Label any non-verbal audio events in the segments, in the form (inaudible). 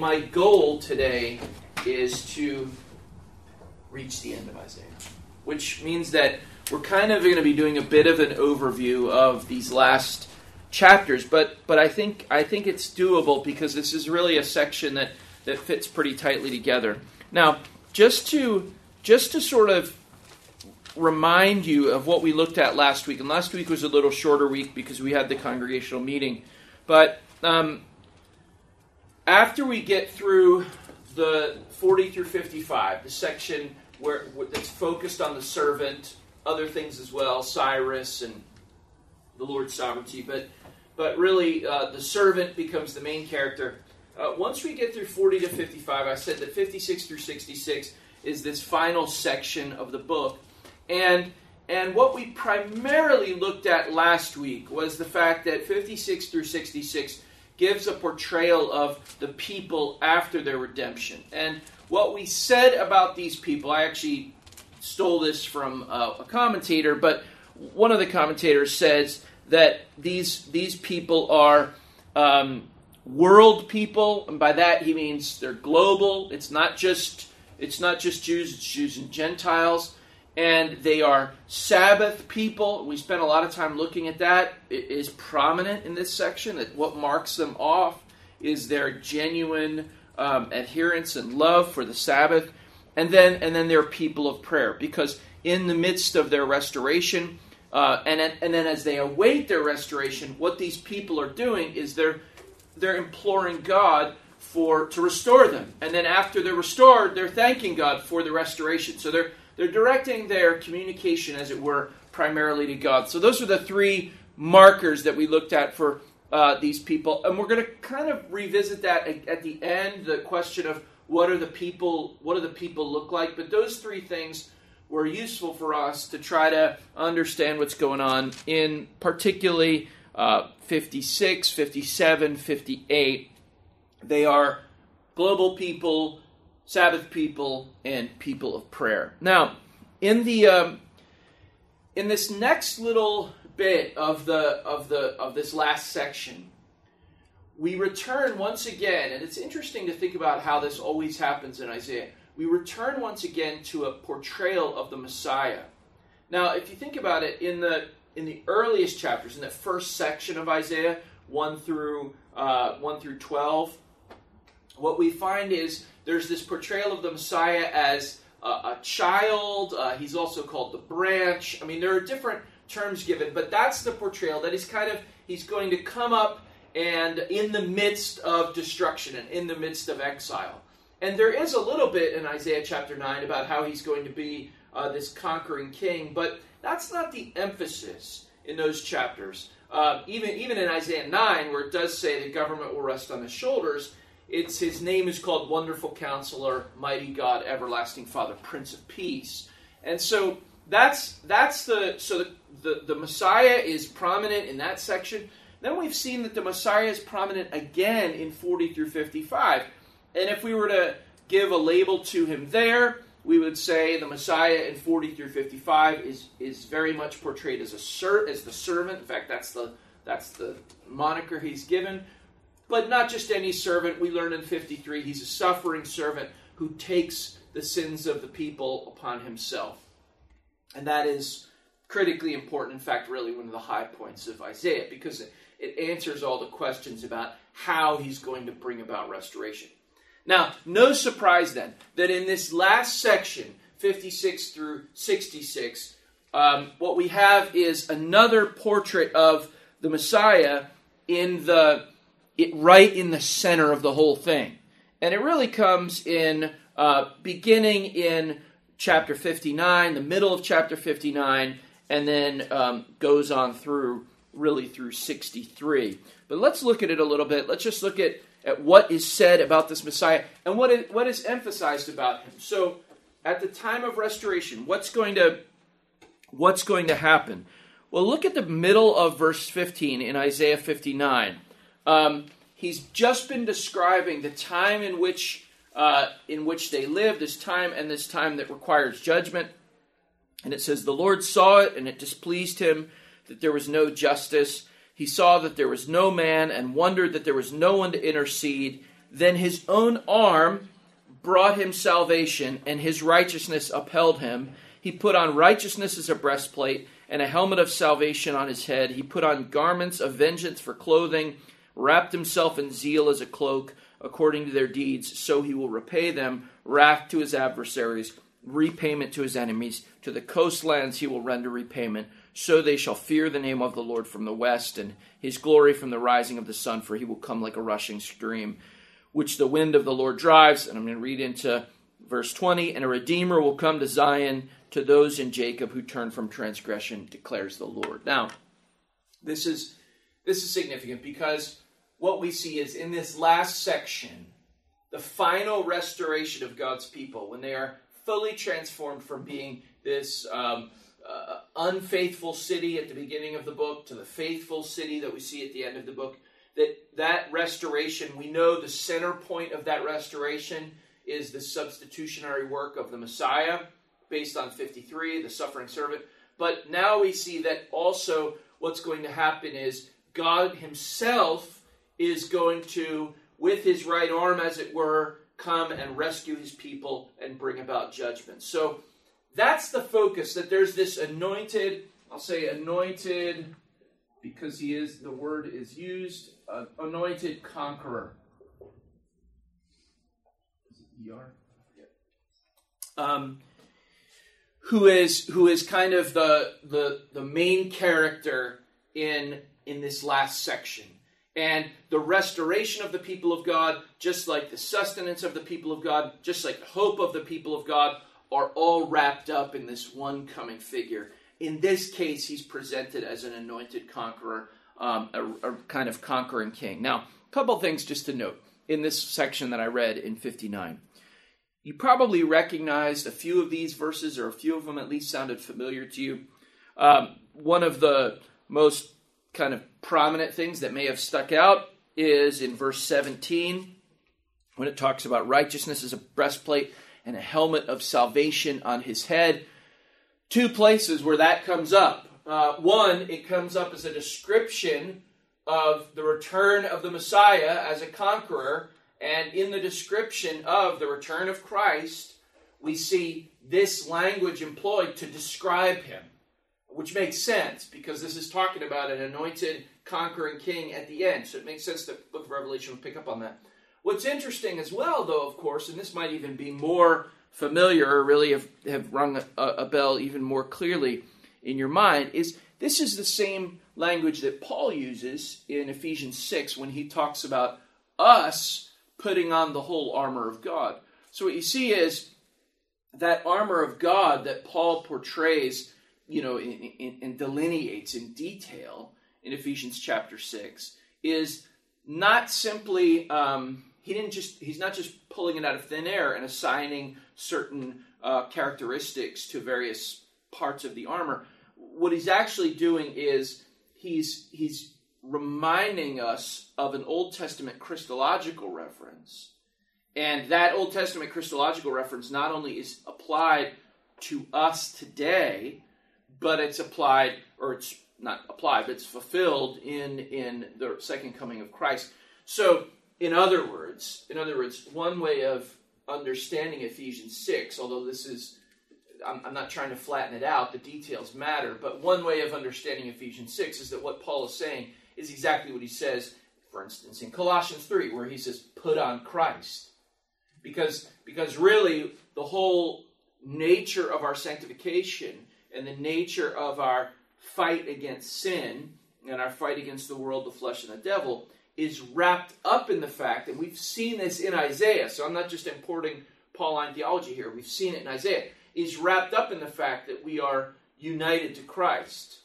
my goal today is to reach the end of Isaiah, which means that we're kind of going to be doing a bit of an overview of these last chapters, but but I think I think it's doable because this is really a section that that fits pretty tightly together. Now, just to just to sort of remind you of what we looked at last week, and last week was a little shorter week because we had the congregational meeting, but um, after we get through the 40 through 55, the section where that's focused on the servant, other things as well, Cyrus and the Lord's sovereignty, but but really uh, the servant becomes the main character. Uh, once we get through 40 to 55, I said that 56 through 66 is this final section of the book, and and what we primarily looked at last week was the fact that 56 through 66 gives a portrayal of the people after their redemption. And what we said about these people, I actually stole this from uh, a commentator, but one of the commentators says that these these people are um, world people, and by that he means they're global. It's not just it's not just Jews; it's Jews and Gentiles and they are Sabbath people. We spent a lot of time looking at that. It is prominent in this section that what marks them off is their genuine um, adherence and love for the Sabbath, and then and then they're people of prayer because in the midst of their restoration, uh, and and then as they await their restoration, what these people are doing is they're they're imploring God for to restore them, and then after they're restored, they're thanking God for the restoration. So they're they're directing their communication, as it were, primarily to God. So those are the three markers that we looked at for uh, these people, and we're going to kind of revisit that at the end. The question of what are the people, what do the people look like? But those three things were useful for us to try to understand what's going on in particularly uh, 56, 57, 58. They are global people Sabbath people, and people of prayer. Now, in the um, in this next little bit of the of the of this last section, we return once again, and it's interesting to think about how this always happens in Isaiah. We return once again to a portrayal of the Messiah. Now, if you think about it, in the in the earliest chapters, in the first section of Isaiah, one through uh, one through twelve, what we find is there's this portrayal of the Messiah as a, a child. Uh, he's also called the branch. I mean, there are different terms given, but that's the portrayal that he's kind of he's going to come up and in the midst of destruction and in the midst of exile. And there is a little bit in Isaiah chapter 9 about how he's going to be uh, this conquering king, but that's not the emphasis in those chapters. Uh, even, even in Isaiah 9, where it does say the government will rest on his shoulders, it's his name is called Wonderful Counselor, Mighty God, Everlasting Father, Prince of Peace. And so that's that's the so the, the, the Messiah is prominent in that section. Then we've seen that the Messiah is prominent again in 40 through 55. And if we were to give a label to him there, we would say the Messiah in 40 through 55 is is very much portrayed as a ser- as the servant. In fact, that's the that's the moniker he's given. But not just any servant. We learn in 53 he's a suffering servant who takes the sins of the people upon himself. And that is critically important. In fact, really one of the high points of Isaiah because it, answers all the questions about how he's going to bring about restoration. Now, no surprise then that in this last section, 56 through 66, um, what we have is another portrait of the Messiah in the it right in the center of the whole thing. And it really comes in uh, beginning in chapter 59, the middle of chapter 59, and then um, goes on through really through 63. But let's look at it a little bit. Let's just look at, at what is said about this Messiah and what is, what is emphasized about him. So, at the time of restoration, what's going to what's going to happen? Well, look at the middle of verse 15 in Isaiah 59. Um, he's just been describing the time in which uh, in which they live, this time and this time that requires judgment. And it says, The Lord saw it, and it displeased him that there was no justice. He saw that there was no man, and wondered that there was no one to intercede. Then his own arm brought him salvation, and his righteousness upheld him. He put on righteousness as a breastplate, and a helmet of salvation on his head. He put on garments of vengeance for clothing, wrapped himself in zeal as a cloak, according to their deeds. So he will repay them wrath to his adversaries, repayment to his enemies. To the coastlands he will render repayment. So they shall fear the name of the Lord from the west, and his glory from the rising of the sun, for he will come like a rushing stream which the wind of the Lord drives. And I'm going to read into verse 20. And a redeemer will come to Zion to those in Jacob who turn from transgression, declares the Lord. Now, this is this is significant because what we see is in this last section, the final restoration of God's people, when they are fully transformed from being this um, uh, unfaithful city at the beginning of the book to the faithful city that we see at the end of the book that that restoration, we know the center point of that restoration is the substitutionary work of the Messiah, based on 53, the suffering servant. But now we see that also what's going to happen is God Himself is going to, with His right arm, as it were, come and rescue His people and bring about judgment. So that's the focus, that there's this anointed, I'll say anointed because he is, the word is used, uh, anointed conqueror. Is it ER? Um, who is who is kind of the the the main character in in this last section and the restoration of the people of God, just like the sustenance of the people of God, just like the hope of the people of God, are all wrapped up in this one coming figure in this case, he's presented as an anointed conqueror, um, a, a, kind of conquering king. Now, a couple things just to note in this section that I read in 59. You probably recognized a few of these verses, or a few of them at least sounded familiar to you. Um, one of the most kind of prominent things that may have stuck out is in verse 17 when it talks about righteousness as a breastplate and a helmet of salvation on his head. Two places where that comes up. Uh, one, it comes up as a description of the return of the Messiah as a conqueror, and in the description of the return of Christ, we see this language employed to describe him, which makes sense because this is talking about an anointed conquering king at the end. So it makes sense that the book of Revelation will pick up on that. What's interesting as well, though, of course, and this might even be more familiar or really have, have rung a, a bell even more clearly in your mind is this is the same language that Paul uses in Ephesians 6 when he talks about us putting on the whole armor of God. So what you see is that armor of God that Paul portrays, you know, and delineates in detail in Ephesians chapter 6 is not simply um, he didn't just he's not just pulling it out of thin air and assigning certain uh, characteristics to various parts of the armor. What he's actually doing is he's he's reminding us of an Old Testament Christological reference. And that Old Testament Christological reference not only is applied to us today, but it's applied, or it's not applied, but it's fulfilled in, in the second coming of Christ. So in other words, in other words, one way of understanding Ephesians 6, although this is, I'm, I'm, not trying to flatten it out, the details matter, but one way of understanding Ephesians 6 is that what Paul is saying is exactly what he says, for instance, in Colossians 3, where he says, put on Christ. Because, because really, the whole nature of our sanctification and the nature of our fight against sin and our fight against the world, the flesh, and the devil is wrapped up in the fact, and we've seen this in Isaiah, so I'm not just importing Pauline theology here, we've seen it in Isaiah, is wrapped up in the fact that we are united to Christ.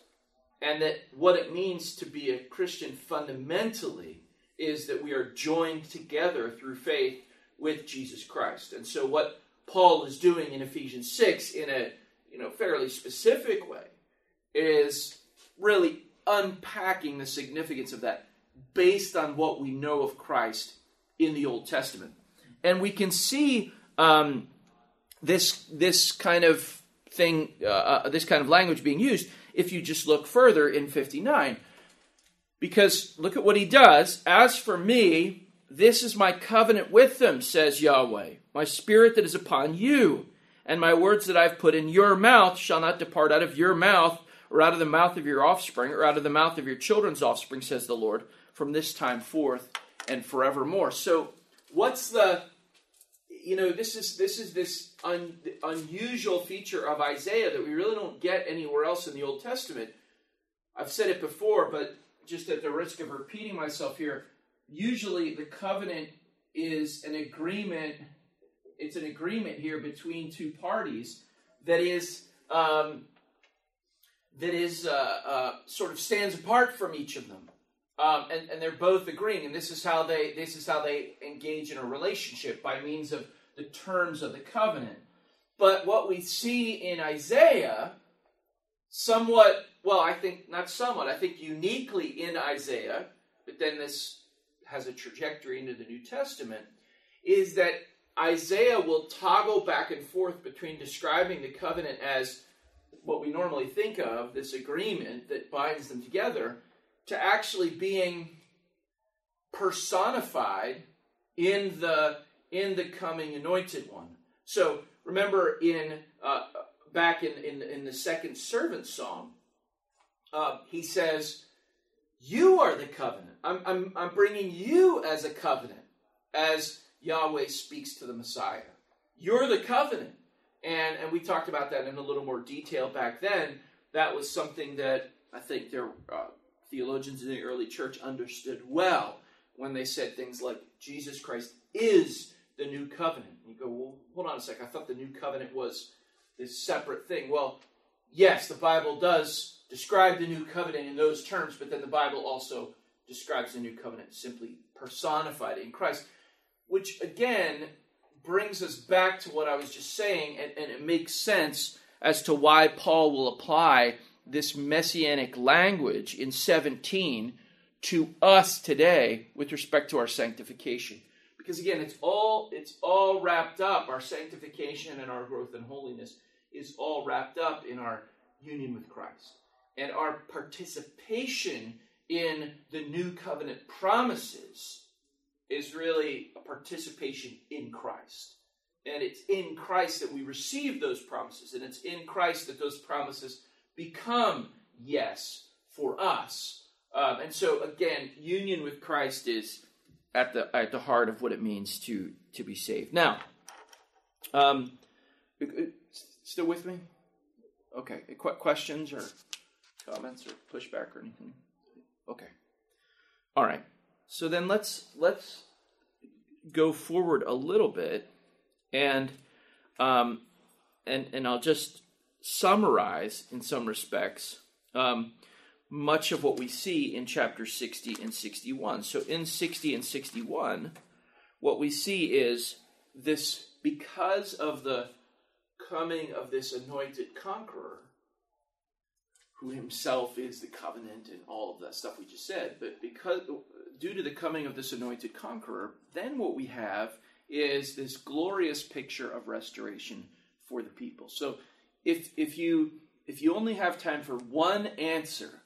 And that what it means to be a Christian fundamentally is that we are joined together through faith with Jesus Christ. And so what Paul is doing in Ephesians 6 in a you know fairly specific way is really unpacking the significance of that based on what we know of Christ in the Old Testament. And we can see um, this, this kind of thing, uh, uh, this kind of language being used if you just look further in 59. Because look at what he does. As for me, This is my covenant with them, says Yahweh, my spirit that is upon you, and my words that I've put in your mouth shall not depart out of your mouth, or out of the mouth of your offspring, or out of the mouth of your children's offspring, says the Lord, from this time forth and forevermore. So, what's the you know this is this is this un, unusual feature of Isaiah that we really don't get anywhere else in the Old Testament. I've said it before, but just at the risk of repeating myself here, usually the covenant is an agreement. It's an agreement here between two parties that is um, that is uh, uh, sort of stands apart from each of them, um, and, and they're both agreeing. And this is how they this is how they engage in a relationship by means of the terms of the covenant. But what we see in Isaiah, somewhat well, I think not somewhat, I think uniquely in Isaiah, but then this has a trajectory into the New Testament, is that Isaiah will toggle back and forth between describing the covenant as what we normally think of, this agreement that binds them together, to actually being personified in the in the coming anointed one. So remember in uh, back in, in in the second servant song, uh, he says, You are the covenant. I'm, I'm, I'm bringing you as a covenant, as Yahweh speaks to the Messiah. You're the covenant. And, and we talked about that in a little more detail back then. That was something that I think their uh, theologians in the early church understood well when they said things like, Jesus Christ is the new covenant. And you go, well, hold on a sec. I thought the new covenant was this separate thing. Well, yes, the Bible does describe the new covenant in those terms, but then the Bible also describes the new covenant simply personified in Christ, which again brings us back to what I was just saying, and, and it makes sense as to why Paul will apply this messianic language in 17 to us today with respect to our sanctification. Because again it's all it's all wrapped up. Our sanctification and our growth in holiness is all wrapped up in our union with Christ. And our participation in the new covenant promises is really a participation in Christ. And it's in Christ that we receive those promises, and it's in Christ that those promises become yes for us. Um, and so, again, union with Christ is at the at the heart of what it means to to be saved. Now, um, still with me? Okay. Questions or comments or pushback or anything? Okay. All right. So then let's let's go forward a little bit and um, and and I'll just summarize in some respects um, much of what we see in chapter 60 and 61. So in 60 and 61, what we see is this because of the coming of this anointed conqueror, who himself is the covenant and all of that stuff we just said. But because due to the coming of this anointed conqueror, then what we have is this glorious picture of restoration for the people. So if if you if you only have time for one answer,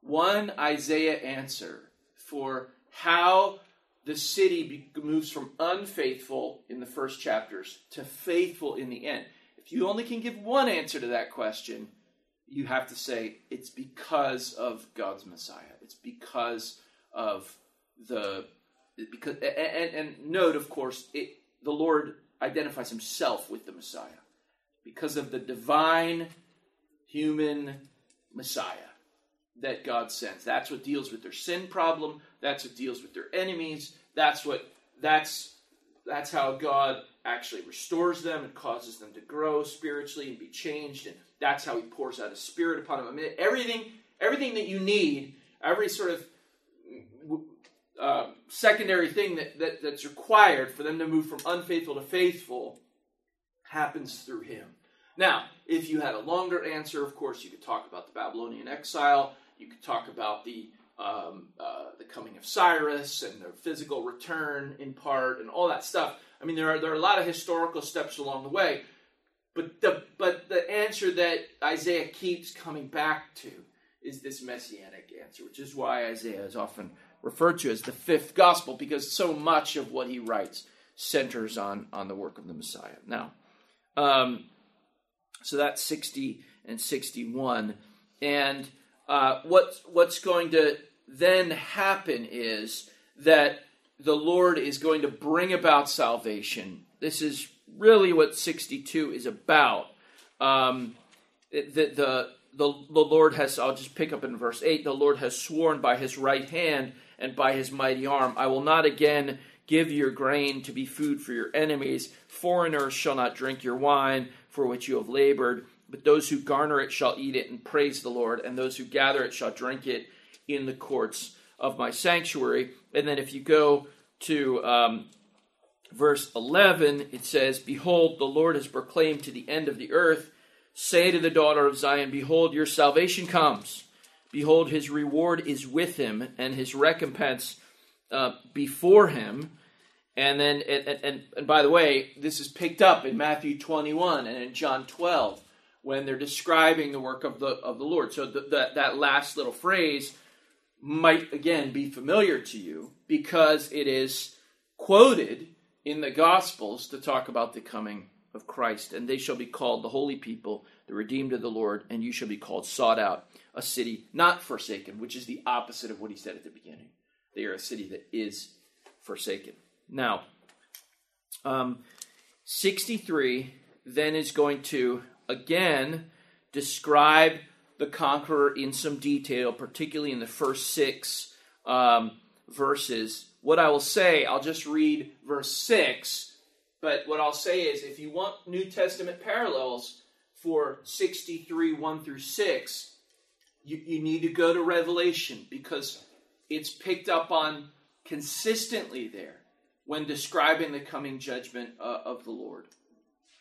one Isaiah answer for how the city moves from unfaithful in the first chapters to faithful in the end. If you only can give one answer to that question, you have to say it's because of God's Messiah. It's because of the because and, and note, of course, it, the Lord identifies Himself with the Messiah because of the divine human Messiah that God sends. That's what deals with their sin problem. That's what deals with their enemies. That's what that's that's how God actually restores them and causes them to grow spiritually and be changed and that's how he pours out his spirit upon them. I mean, everything, everything that you need, every sort of uh, secondary thing that, that, that's required for them to move from unfaithful to faithful happens through him. Now, if you had a longer answer, of course, you could talk about the Babylonian exile. You could talk about the um, uh, the coming of Cyrus and the physical return in part, and all that stuff. I mean, there are there are a lot of historical steps along the way, but the but the answer that Isaiah keeps coming back to is this messianic answer, which is why Isaiah is often referred to as the fifth gospel because so much of what he writes centers on, on the work of the Messiah. Now, um, so that's 60 and 61. And uh, what, what's going to then happen is that the Lord is going to bring about salvation. This is really what 62 is about. Um, the, the, the, the Lord has, I'll just pick up in verse 8, the Lord has sworn by his right hand and by his mighty arm, I will not again give your grain to be food for your enemies. Foreigners shall not drink your wine for which you have labored, but those who garner it shall eat it and praise the Lord, and those who gather it shall drink it in the courts of my sanctuary. And then if you go to um, verse 11, it says, Behold, the Lord has proclaimed to the end of the earth, say to the daughter of Zion, Behold, your salvation comes. Behold, his reward is with him, and his recompense uh, before him. And then, and, and, and by the way, this is picked up in Matthew 21 and in John 12 when they're describing the work of the of the Lord. So the, the, that last little phrase might again be familiar to you because it is quoted in the Gospels to talk about the coming of Christ. And they shall be called the holy people, the redeemed of the Lord, and you shall be called sought out, a city not forsaken, which is the opposite of what he said at the beginning. They are a city that is forsaken. Now, um, 63 then is going to again describe the conqueror in some detail, particularly in the first six um, verses. What I will say, I'll just read verse 6, but what I'll say is if you want New Testament parallels for 63 1 through 6, you, you need to go to Revelation because it's picked up on consistently there when describing the coming judgment uh, of the Lord.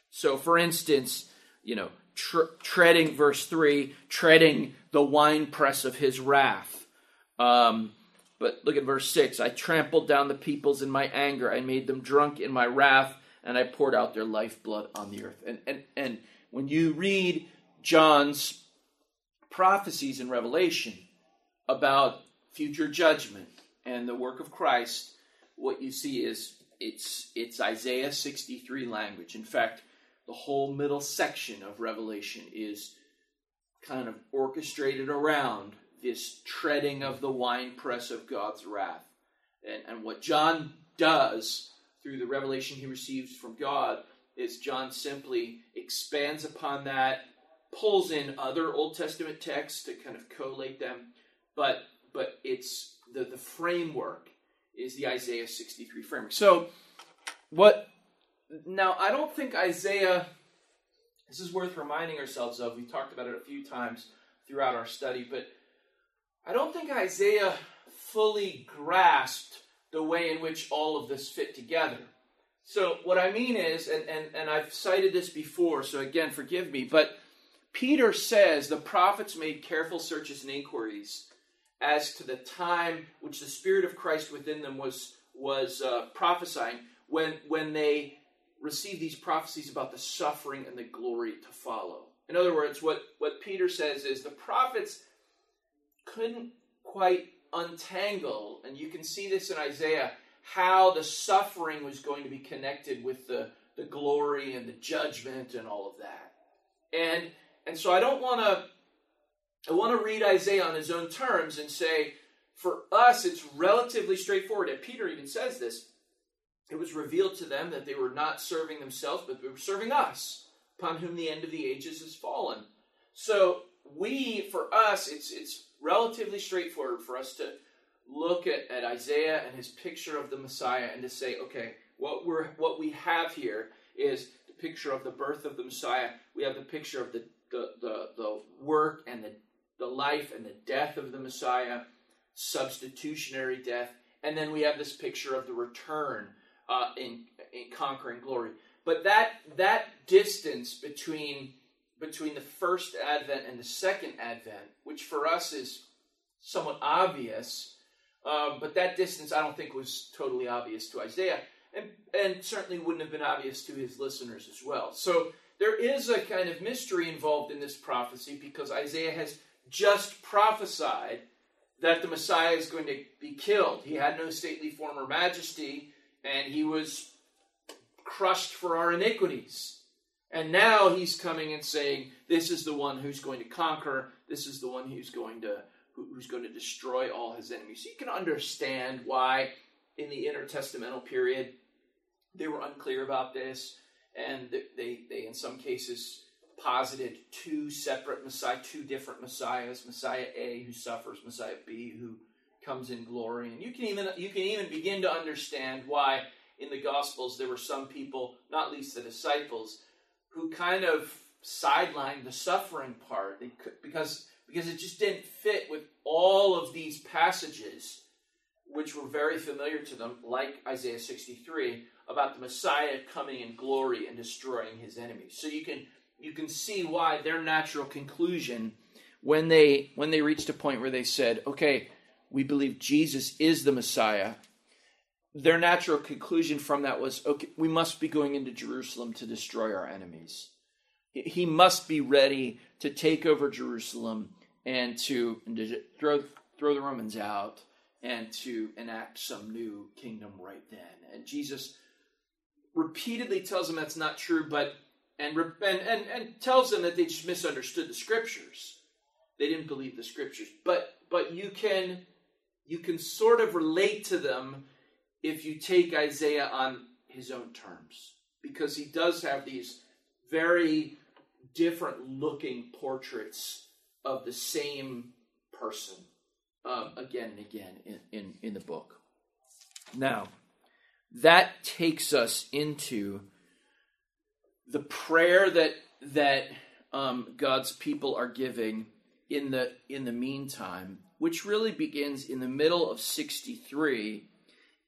So, for instance, you know, tr- treading, verse 3, treading the winepress of his wrath. Um, but look at verse 6 I trampled down the peoples in my anger, I made them drunk in my wrath, and I poured out their lifeblood on the earth. And, and, and when you read John's prophecies in Revelation about future judgment and the work of Christ, what you see is it's it's Isaiah 63 language. In fact, the whole middle section of Revelation is kind of orchestrated around this treading of the winepress of God's wrath. And, and what John does through the revelation he receives from God is John simply expands upon that, pulls in other Old Testament texts to kind of collate them, but but it's the, the framework is the Isaiah 63 framework. So what now I don't think Isaiah this is worth reminding ourselves of. We've talked about it a few times throughout our study, but I don't think Isaiah fully grasped the way in which all of this fit together. So, what I mean is, and, and, and I've cited this before, so again, forgive me, but Peter says the prophets made careful searches and inquiries as to the time which the Spirit of Christ within them was, was uh, prophesying when, when they received these prophecies about the suffering and the glory to follow. In other words, what, what Peter says is the prophets couldn't quite untangle, and you can see this in Isaiah, how the suffering was going to be connected with the, the glory and the judgment and all of that. And and so I don't want to I want to read Isaiah on his own terms and say, for us, it's relatively straightforward. And Peter even says this. It was revealed to them that they were not serving themselves, but they were serving us, upon whom the end of the ages has fallen. So we, for us, it's it's relatively straightforward for us to look at, at Isaiah and his picture of the Messiah and to say, okay, what we're what we have here is the picture of the birth of the Messiah. We have the picture of the the, the, the work and the, the life and the death of the Messiah, substitutionary death, and then we have this picture of the return uh, in, in conquering glory. But that that distance between between the first advent and the second advent, which for us is somewhat obvious, uh, but that distance I don't think was totally obvious to Isaiah, and, and certainly wouldn't have been obvious to his listeners as well. So there is a kind of mystery involved in this prophecy because Isaiah has just prophesied that the Messiah is going to be killed. He had no stately form or majesty, and he was crushed for our iniquities. And now he's coming and saying, This is the one who's going to conquer. This is the one who's going to who's going to destroy all his enemies. So you can understand why in the intertestamental period they were unclear about this, and they, they in some cases posited two separate Messiah, two different Messiahs, Messiah A who suffers, Messiah B who comes in glory. And you can even you can even begin to understand why in the Gospels there were some people, not least the disciples, who kind of sidelined the suffering part because because it just didn't fit with all of these passages which were very familiar to them, like Isaiah 63, about the Messiah coming in glory and destroying his enemies. So you can you can see why their natural conclusion when they when they reached a point where they said, "Okay, we believe Jesus is the Messiah." Their natural conclusion from that was, "Okay, we must be going into Jerusalem to destroy our enemies." He must be ready to take over Jerusalem and to, and to throw throw the Romans out and to enact some new kingdom right then. And Jesus repeatedly tells them that's not true, but and, and, and, and tells them that they just misunderstood the scriptures. They didn't believe the scriptures. But but you can you can sort of relate to them if you take Isaiah on his own terms. Because he does have these very different looking portraits of the same person um, again and again in, in, in the book. Now, that takes us into the prayer that that um, God's people are giving in the in the meantime, which really begins in the middle of 63,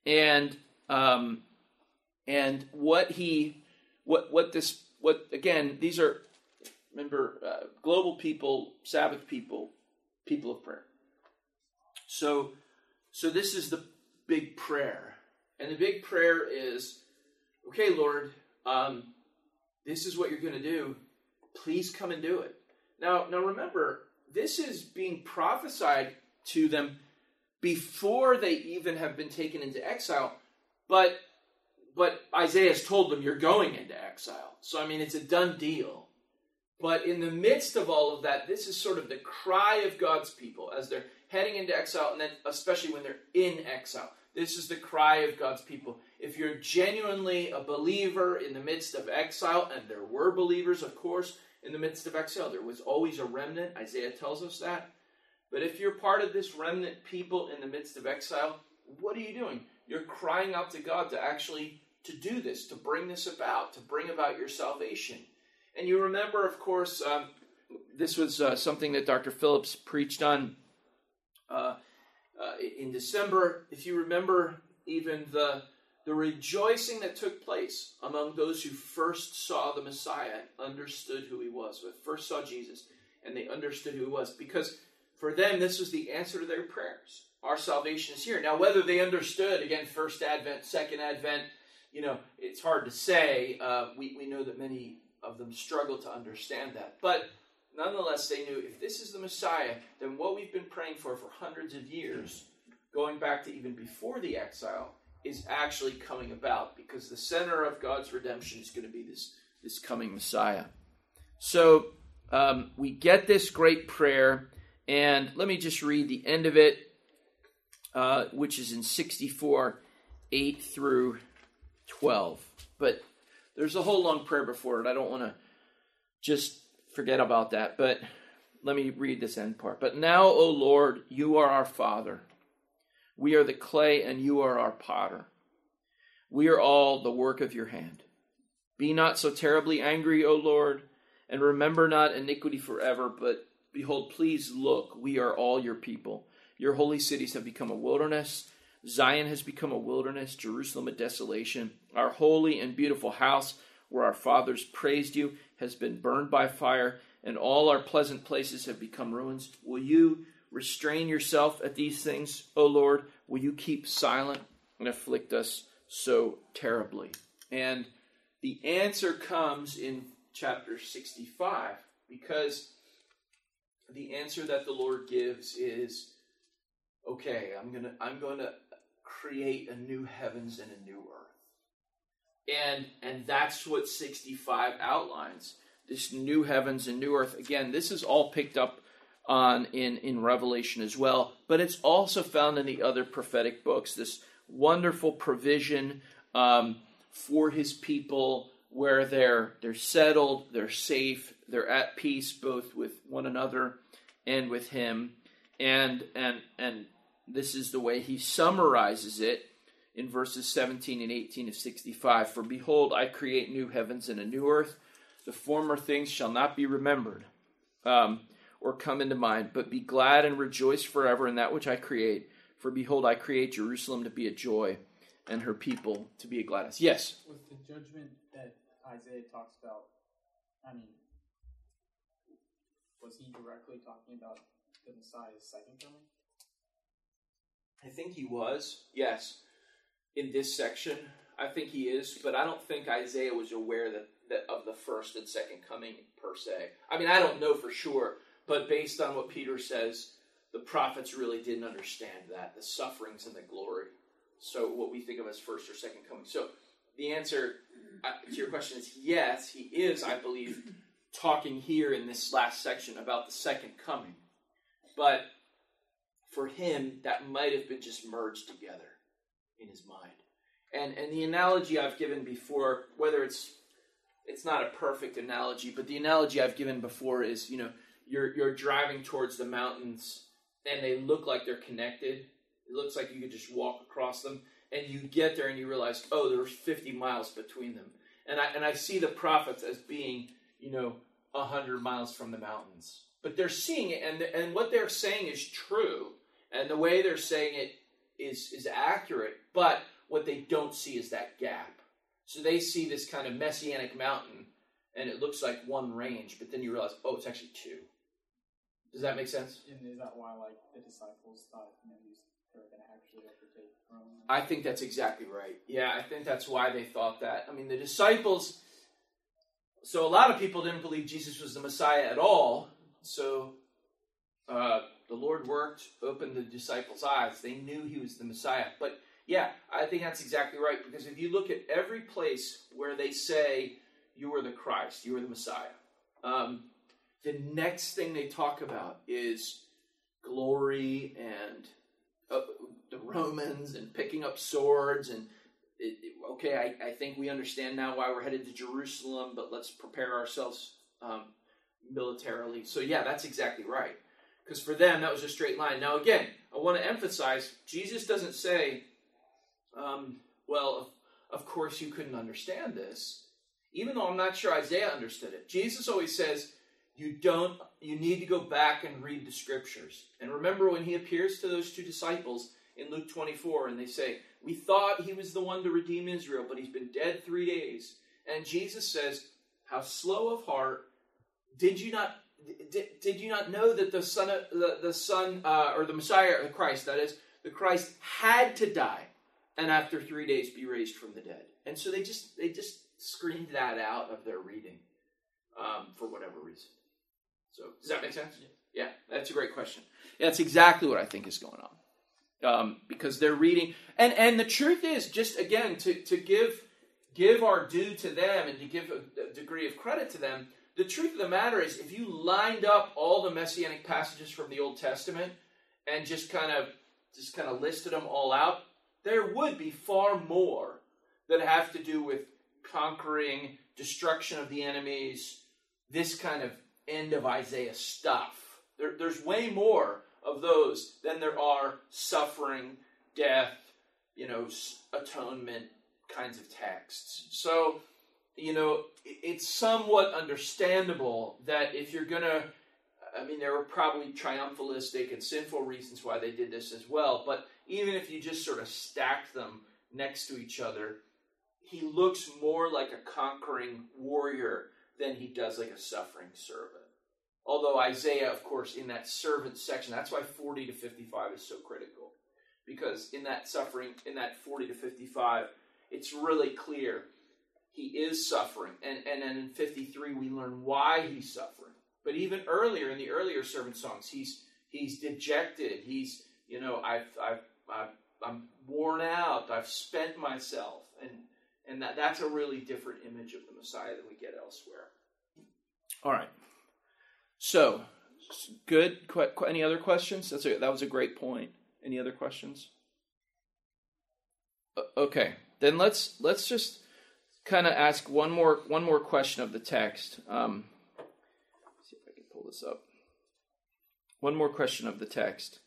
and um, and what he what what this what again these are remember uh, global people, Sabbath people, people of prayer. So so this is the big prayer, and the big prayer is, okay, Lord. Um, this is what you're going to do. Please come and do it. Now, now remember, this is being prophesied to them before they even have been taken into exile. But but Isaiah has told them you're going into exile. So I mean it's a done deal. But in the midst of all of that, this is sort of the cry of God's people as they're heading into exile, and then especially when they're in exile. This is the cry of God's people. If you're genuinely a believer in the midst of exile, and there were believers, of course, in the midst of exile, there was always a remnant. Isaiah tells us that. But if you're part of this remnant people in the midst of exile, what are you doing? You're crying out to God to actually to do this, to bring this about, to bring about your salvation. And you remember, of course, um, this was uh, something that Dr. Phillips preached on uh, uh, in December. If you remember, even the the rejoicing that took place among those who first saw the Messiah and understood who he was, who first saw Jesus and they understood who he was, because for them this was the answer to their prayers. Our salvation is here. Now, whether they understood, again, first advent, second advent, you know, it's hard to say. Uh, we, we know that many of them struggle to understand that. But nonetheless, they knew if this is the Messiah, then what we've been praying for for hundreds of years, going back to even before the exile, is actually coming about because the center of God's redemption is going to be this, this coming Messiah. So um, we get this great prayer, and let me just read the end of it, uh, which is in 64 8 through 12. But there's a whole long prayer before it. I don't want to just forget about that, but let me read this end part. But now, O Lord, you are our Father. We are the clay, and you are our potter. We are all the work of your hand. Be not so terribly angry, O Lord, and remember not iniquity forever, but behold, please look, we are all your people. Your holy cities have become a wilderness. Zion has become a wilderness, Jerusalem a desolation. Our holy and beautiful house, where our fathers praised you, has been burned by fire, and all our pleasant places have become ruins. Will you restrain yourself at these things, O Lord? Will you keep silent and afflict us so terribly? And the answer comes in chapter 65 because the answer that the Lord gives is okay, I'm gonna I'm going to create a new heavens and a new earth. And and that's what 65 outlines. This new heavens and new earth. Again, this is all picked up on in, in Revelation as well, but it's also found in the other prophetic books. This wonderful provision um, for his people where they're they're settled, they're safe, they're at peace both with one another and with him. And and and this is the way he summarizes it in verses 17 and 18 of 65. For behold, I create new heavens and a new earth. The former things shall not be remembered um, or come into mind, but be glad and rejoice forever in that which I create. For behold, I create Jerusalem to be a joy and her people to be a gladness. Yes? With the judgment that Isaiah talks about, I mean, was he directly talking about the Messiah's second coming? I think he was, yes, in this section. I think he is, but I don't think Isaiah was aware that, that of the first and second coming per se. I mean, I don't know for sure, but based on what Peter says, the prophets really didn't understand that the sufferings and the glory. So, what we think of as first or second coming. So, the answer uh, to your question is yes, he is, I believe, talking here in this last section about the second coming. But for him, that might have been just merged together in his mind. And and the analogy I've given before, whether it's it's not a perfect analogy, but the analogy I've given before is, you know, you're you're driving towards the mountains and they look like they're connected. It looks like you could just walk across them, and you get there and you realize, oh, there's 50 miles between them. And I and I see the prophets as being, you know, 100 miles from the mountains. But they're seeing it, and and what they're saying is true and the way they're saying it is is accurate, but what they don't see is that gap. So they see this kind of messianic mountain, and it looks like one range, but then you realize, oh, it's actually two. Does that make sense? And is that why, like, the disciples thought maybe they were going to actually overtake Rome? I think that's exactly right. Yeah, I think that's why they thought that. I mean, the disciples. So a lot of people didn't believe Jesus was the Messiah at all. So uh, the Lord worked, opened the disciples' eyes. They knew he was the Messiah. But yeah, I think that's exactly right. Because if you look at every place where they say, you are the Christ, you are the Messiah, um, the next thing they talk about is glory and uh, the Romans and picking up swords. And it, it, okay, I, I, think we understand now why we're headed to Jerusalem, but let's prepare ourselves um, militarily. So yeah, that's exactly right because for them that was a straight line. Now, again, I want to emphasize Jesus doesn't say, um, well, of, course you couldn't understand this, even though I'm not sure Isaiah understood it. Jesus always says, you don't you need to go back and read the scriptures and remember when he appears to those two disciples in luke 24 and they say we thought he was the one to redeem israel but he's been dead three days and jesus says how slow of heart did you not did, did you not know that the son of the, the son uh, or the Messiah, the Christ, that is, the Christ had to die and after three days be raised from the dead? And so they just they just screened that out of their reading um, for whatever reason. So does that make sense? Yeah. yeah, that's a great question. Yeah, that's exactly what I think is going on. Um, because they're reading, and and the truth is, just again to to give give our due to them and to give a, a degree of credit to them the truth of the matter is, if you lined up all the messianic passages from the Old Testament and just kind of just kind of listed them all out, there would be far more that have to do with conquering, destruction of the enemies, this kind of end of Isaiah stuff. There, there's way more of those than there are suffering, death, you know, atonement kinds of texts. So you know, it's somewhat understandable that if you're going to, I mean, there were probably triumphalistic and sinful reasons why they did this as well, but even if you just sort of stack them next to each other, he looks more like a conquering warrior than he does like a suffering servant. Although Isaiah, of course, in that servant section, that's why 40 to 55 is so critical. Because in that suffering, in that 40 to 55, it's really clear he is suffering. And, and then in 53, we learn why he's suffering. But even earlier, in the earlier servant songs, he's, he's dejected, he's you know, I've, I've, I've, I'm worn out, I've spent myself. And, and that, that's a really different image of the Messiah that we get elsewhere. All right. So, good. Qu- any other questions? That's a, that was a great point. Any other questions? Okay, then let's let's just kind of ask one more one more question of the text. Um, see if I can pull this up. One more question of the text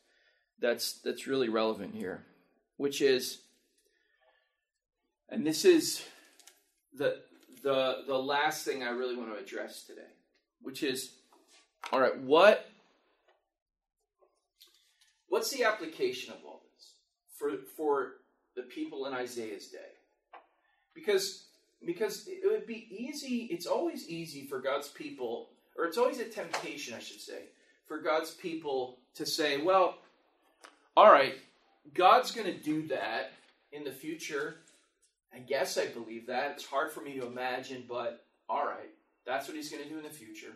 that's that's really relevant here, which is, and this is the the the last thing I really want to address today, which is, all right, what what's the application of all this for for the people in Isaiah's day? Because because it would be easy, it's always easy for God's people, or it's always a temptation, I should say, for God's people to say, well, all right, God's going to do that in the future. I guess I believe that. It's hard for me to imagine, but all right, that's what he's going to do in the future.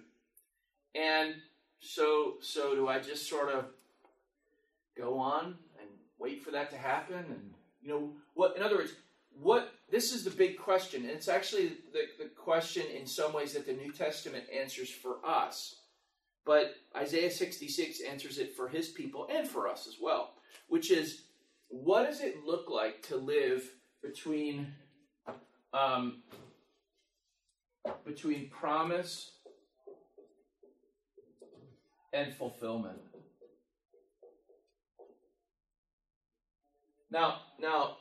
And so so do I just sort of go on and wait for that to happen and you know what in other words what this is the big question and it's actually the, the question in some ways that the new testament answers for us. But isaiah 66 answers it for his people and for us as well which is what does it look like to live between um, between promise and fulfillment? Now now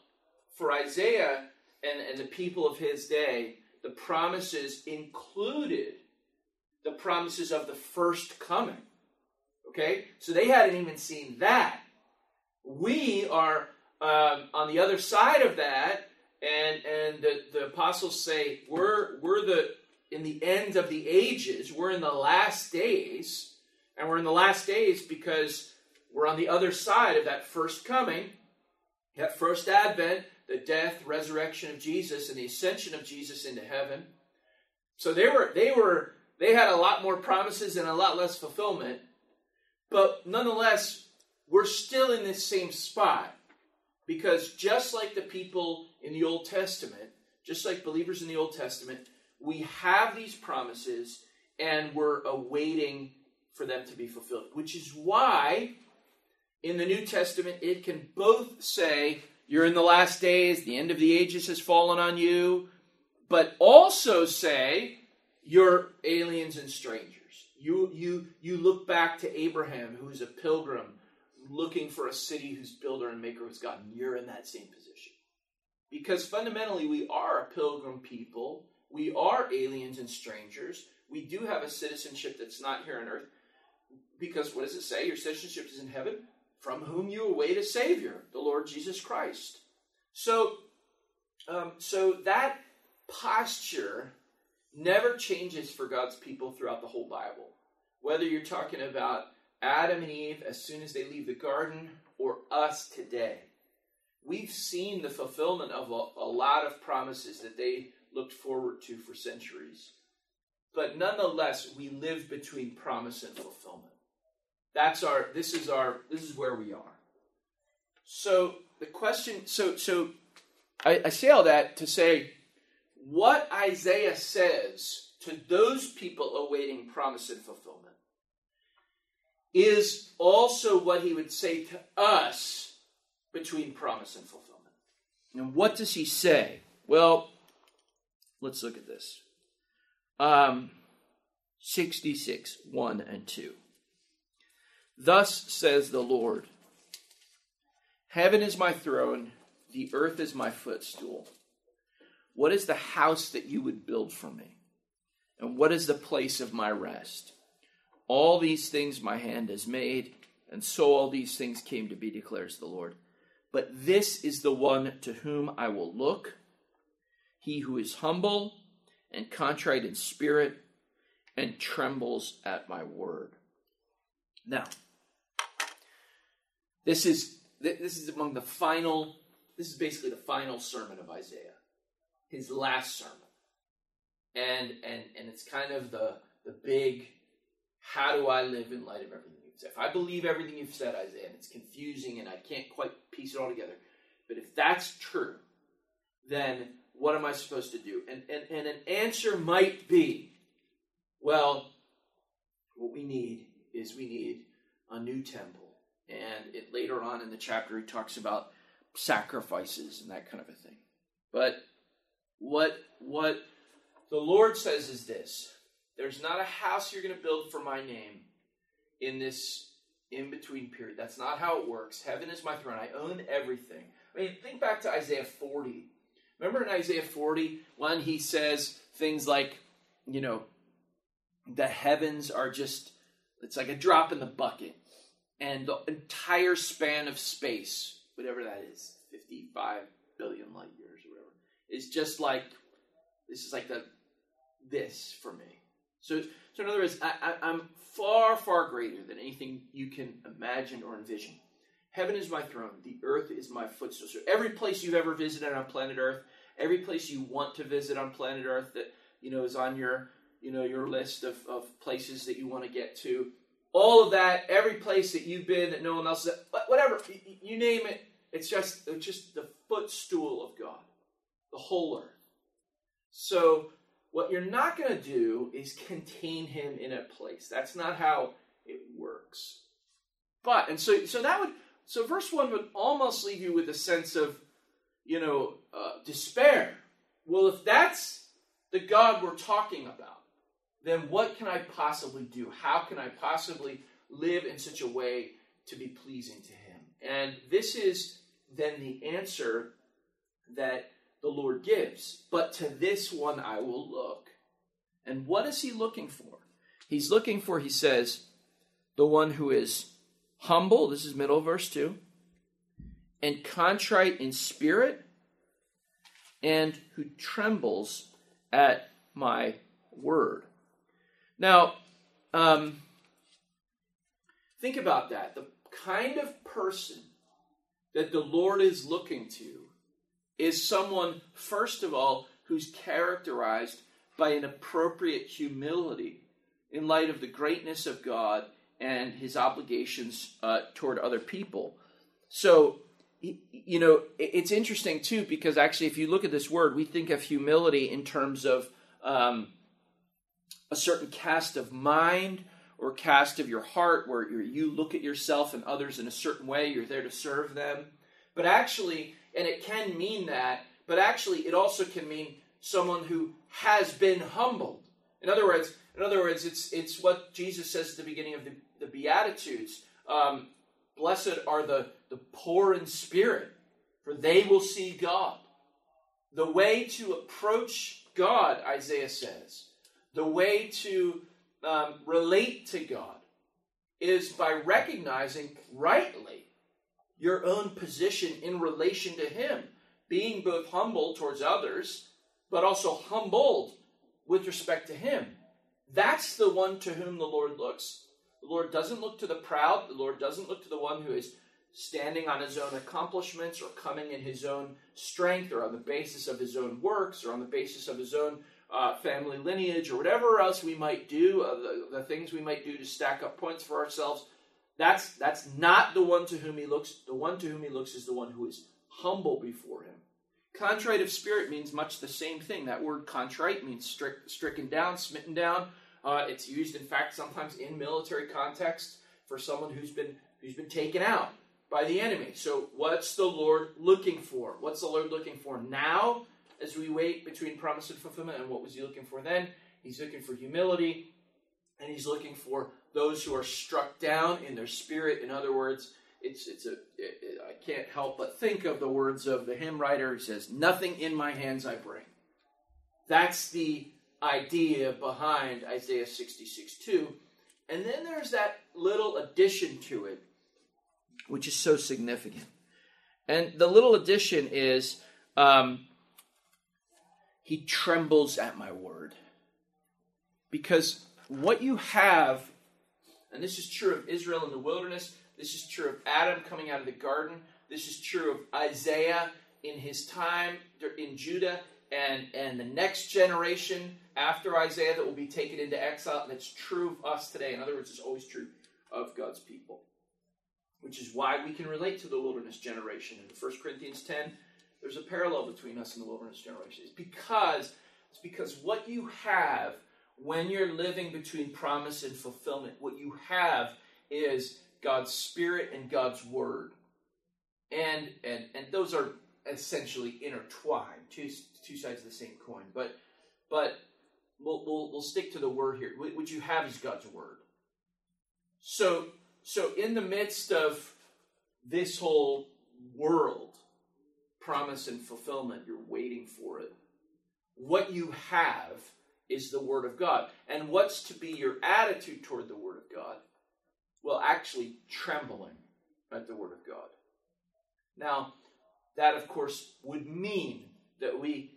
for Isaiah and, and the people of his day, the promises included the promises of the first coming. Okay? So they hadn't even seen that. We are um, on the other side of that, and, and the, the apostles say, we're, we're the in the end of the ages, we're in the last days, and we're in the last days because we're on the other side of that first coming, that first advent, the death, resurrection of Jesus, and the ascension of Jesus into heaven. So they were they were they had a lot more promises and a lot less fulfillment, but nonetheless, we're still in this same spot because just like the people in the Old Testament, just like believers in the Old Testament, we have these promises and we're awaiting for them to be fulfilled, which is why in the New Testament it can both say you're in the last days, the end of the ages has fallen on you, but also say you're aliens and strangers. You, you, you look back to Abraham, who is a pilgrim looking for a city whose builder and maker was God, and you're in that same position. Because fundamentally, we are a pilgrim people, we are aliens and strangers. We do have a citizenship that's not here on earth. Because what does it say? Your citizenship is in heaven from whom you await a Savior, the Lord Jesus Christ. So, um, so that posture never changes for God's people throughout the whole Bible. Whether you're talking about Adam and Eve as soon as they leave the garden or us today, we've seen the fulfillment of a, a lot of promises that they looked forward to for centuries. But nonetheless, we live between promise and fulfillment. That's our this is our this is where we are. So the question so so I, I say all that to say what Isaiah says to those people awaiting promise and fulfillment is also what he would say to us between promise and fulfillment. And what does he say? Well, let's look at this. Um, 66, 1 and 2. Thus says the Lord Heaven is my throne, the earth is my footstool. What is the house that you would build for me? And what is the place of my rest? All these things my hand has made, and so all these things came to be, declares the Lord. But this is the one to whom I will look, he who is humble and contrite in spirit and trembles at my word. Now, this is this is among the final. This is basically the final sermon of Isaiah, his last sermon, and and and it's kind of the the big. How do I live in light of everything you've said? If I believe everything you've said, Isaiah, and it's confusing and I can't quite piece it all together, but if that's true, then what am I supposed to do? And, and, and an answer might be, well, what we need is we need a new temple. And it, later on in the chapter, he talks about sacrifices and that kind of a thing. But what what the Lord says is this: There's not a house you're going to build for my name in this in between period. That's not how it works. Heaven is my throne. I own everything. I mean, think back to Isaiah 40. Remember in Isaiah 40 when he says things like, you know, the heavens are just it's like a drop in the bucket and the entire span of space, whatever that is, 55 billion light years or whatever, is just like this is like the this for me. So, so in other words, I, I, I'm far, far greater than anything you can imagine or envision. Heaven is my throne, the earth is my footstool. So every place you've ever visited on planet Earth, every place you want to visit on planet Earth that you know is on your you know your list of, of places that you want to get to, all of that, every place that you've been that no one else, whatever you name it, it's just it's just the footstool of God, the whole earth. So what you're not going to do is contain him in a place. That's not how it works. But and so so that would so verse one would almost leave you with a sense of you know uh, despair. Well, if that's the God we're talking about, then what can I possibly do? How can I possibly live in such a way to be pleasing to Him? And this is then the answer that the Lord gives. But to this one I will look. And what is He looking for? He's looking for, he says, the one who is humble, this is middle verse 2, and contrite in spirit, and who trembles at my word. Now, um, think about that. The kind of person that the Lord is looking to is someone, first of all, who's characterized by an appropriate humility in light of the greatness of God and his obligations uh, toward other people. So, you know, it's interesting too, because actually, if you look at this word, we think of humility in terms of um, a certain cast of mind or cast of your heart where you look at yourself and others in a certain way, you're there to serve them. But actually, and it can mean that, but actually it also can mean someone who has been humbled. In other words, in other words, it's it's what Jesus says at the beginning of the, the Beatitudes. Um, Blessed are the, the poor in spirit, for they will see God. The way to approach God, Isaiah says, the way to um, relate to God is by recognizing rightly your own position in relation to Him, being both humble towards others, but also humbled with respect to Him. That's the one to whom the Lord looks. The Lord doesn't look to the proud, the Lord doesn't look to the one who is standing on his own accomplishments or coming in his own strength or on the basis of his own works or on the basis of his own uh, family lineage or whatever else we might do, uh, the, the things we might do to stack up points for ourselves. That's that's not the one to whom he looks. The one to whom he looks is the one who is humble before him. Contrite of spirit means much the same thing. That word contrite means stricken down, smitten down. Uh, it's used, in fact, sometimes in military context for someone who's been who's been taken out by the enemy. So, what's the Lord looking for? What's the Lord looking for now? As we wait between promise and fulfillment. And what was he looking for then? He's looking for humility, and he's looking for those who are struck down in their spirit. In other words, it's it's a it, it, I can't help but think of the words of the hymn writer who says, "Nothing in my hands I bring." That's the idea behind Isaiah 66 2. And then there's that little addition to it, which is so significant. And the little addition is um, he trembles at my word. Because what you have, and this is true of Israel in the wilderness, this is true of Adam coming out of the garden, this is true of Isaiah in his time in Judah, and, and the next generation after Isaiah that will be taken into exile, and it's true of us today. In other words, it's always true of God's people. Which is why we can relate to the wilderness generation. In 1 Corinthians 10, there's a parallel between us and the wilderness generation. It's because it's because what you have when you're living between promise and fulfillment, what you have is God's Spirit and God's Word. And and and those are essentially intertwined, two two sides of the same coin. But but we'll we'll, we'll stick to the word here. What you have is God's word. So so in the midst of this whole world, promise and fulfillment, you're waiting for it. What you have is the Word of God. And what's to be your attitude toward the Word of God? Well, actually, trembling at the Word of God. Now, that, of course, would mean that we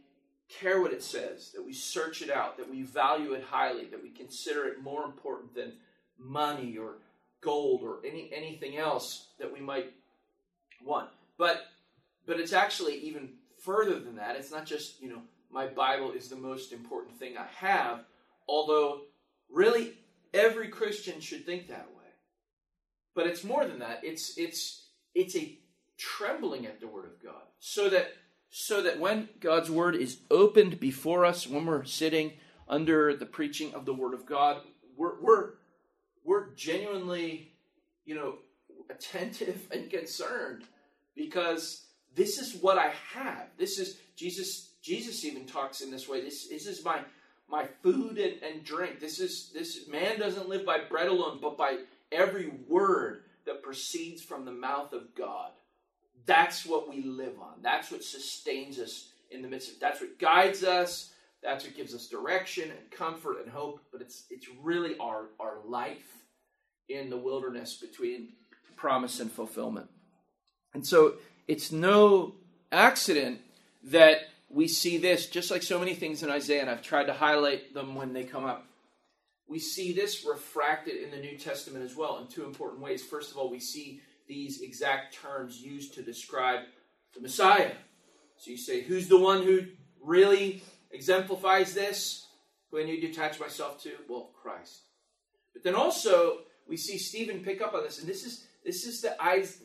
care what it says, that we search it out, that we value it highly, that we consider it more important than money or gold or any anything else that we might want. But but it's actually even further than that. It's not just, you know, my Bible is the most important thing I have, although really every Christian should think that way. But it's more than that. It's it's it's a trembling at the word of God. So that so that when God's word is opened before us, when we're sitting under the preaching of the word of God, we're we're we're genuinely, you know, attentive (laughs) and concerned because this is what I have. This is Jesus Jesus even talks in this way. This, this is my my food and, and drink. This is this man doesn't live by bread alone, but by every word that proceeds from the mouth of God. That's what we live on. That's what sustains us in the midst of that's what guides us. That's what gives us direction and comfort and hope. But it's it's really our, our life in the wilderness between promise and fulfillment. And so it's no accident that we see this, just like so many things in Isaiah, and I've tried to highlight them when they come up. We see this refracted in the New Testament as well in two important ways. First of all, we see these exact terms used to describe the Messiah. So you say, who's the one who really exemplifies this? Who I need to attach myself to? Well, Christ. But then also we see Stephen pick up on this, and this is this is the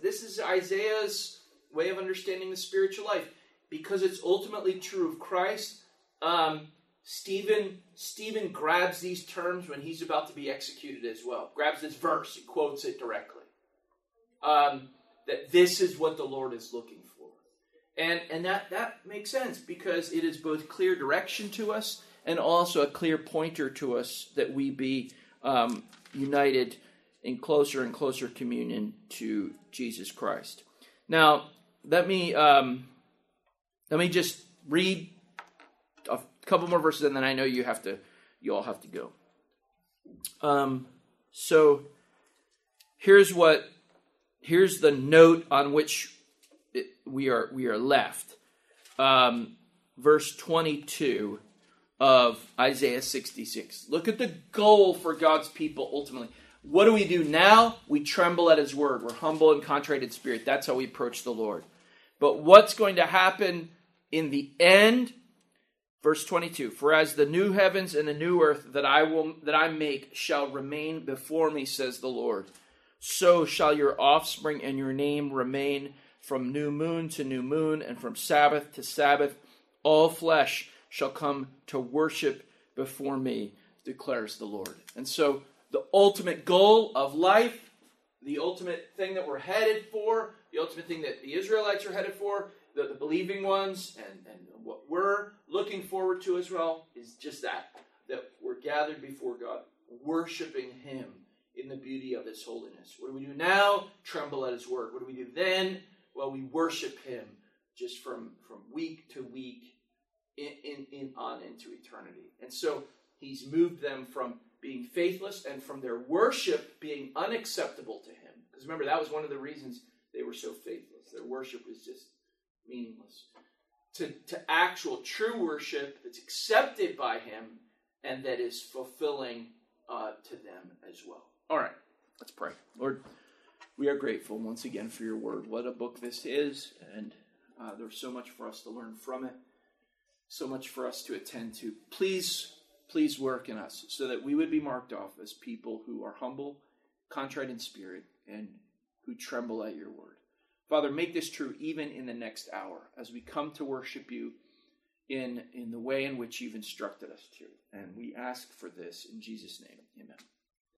this is Isaiah's way of understanding the spiritual life because it's ultimately true of Christ. Um, Stephen Stephen grabs these terms when he's about to be executed as well. Grabs this verse, he quotes it directly um, that this is what the Lord is looking for. And, and that, that makes sense because it is both clear direction to us and also a clear pointer to us that we be um, united in closer and closer communion to Jesus Christ. Now, let me um, let me just read a couple more verses, and then I know you have to you all have to go. Um, so here's what here's the note on which it, we are we are left. Um, verse 22 of Isaiah 66. Look at the goal for God's people ultimately. What do we do now? We tremble at his word. We're humble and contrite in spirit. That's how we approach the Lord. But what's going to happen in the end? Verse 22 For as the new heavens and the new earth that I will that I make shall remain before me, says the Lord so shall your offspring and your name remain from new moon to new moon, and from Sabbath to Sabbath. All flesh shall come to worship before me, declares the Lord. And so, the ultimate goal of life, the ultimate thing that we're headed for, the ultimate thing that the Israelites are headed for, the, the believing ones, and, and what we're looking forward to as well, is just that that we're gathered before God, worshiping Him in the beauty of His holiness. What do we do now? Tremble at His word. What do we do then? Well, we worship Him just from, from week to week in, in, in on into eternity. And so He's moved them from being faithless and from their worship being unacceptable to Him. Because remember, that was one of the reasons they were so faithless. Their worship was just meaningless. To, to actual true worship that's accepted by Him and that is fulfilling uh, to them as well. All right, let's pray. Lord, we are grateful once again for your word. What a book this is, and uh, there's so much for us to learn from it, so much for us to attend to. Please, please work in us so that we would be marked off as people who are humble, contrite in spirit, and who tremble at your word. Father, make this true even in the next hour as we come to worship you in, in the way in which you've instructed us to. And we ask for this in Jesus' name.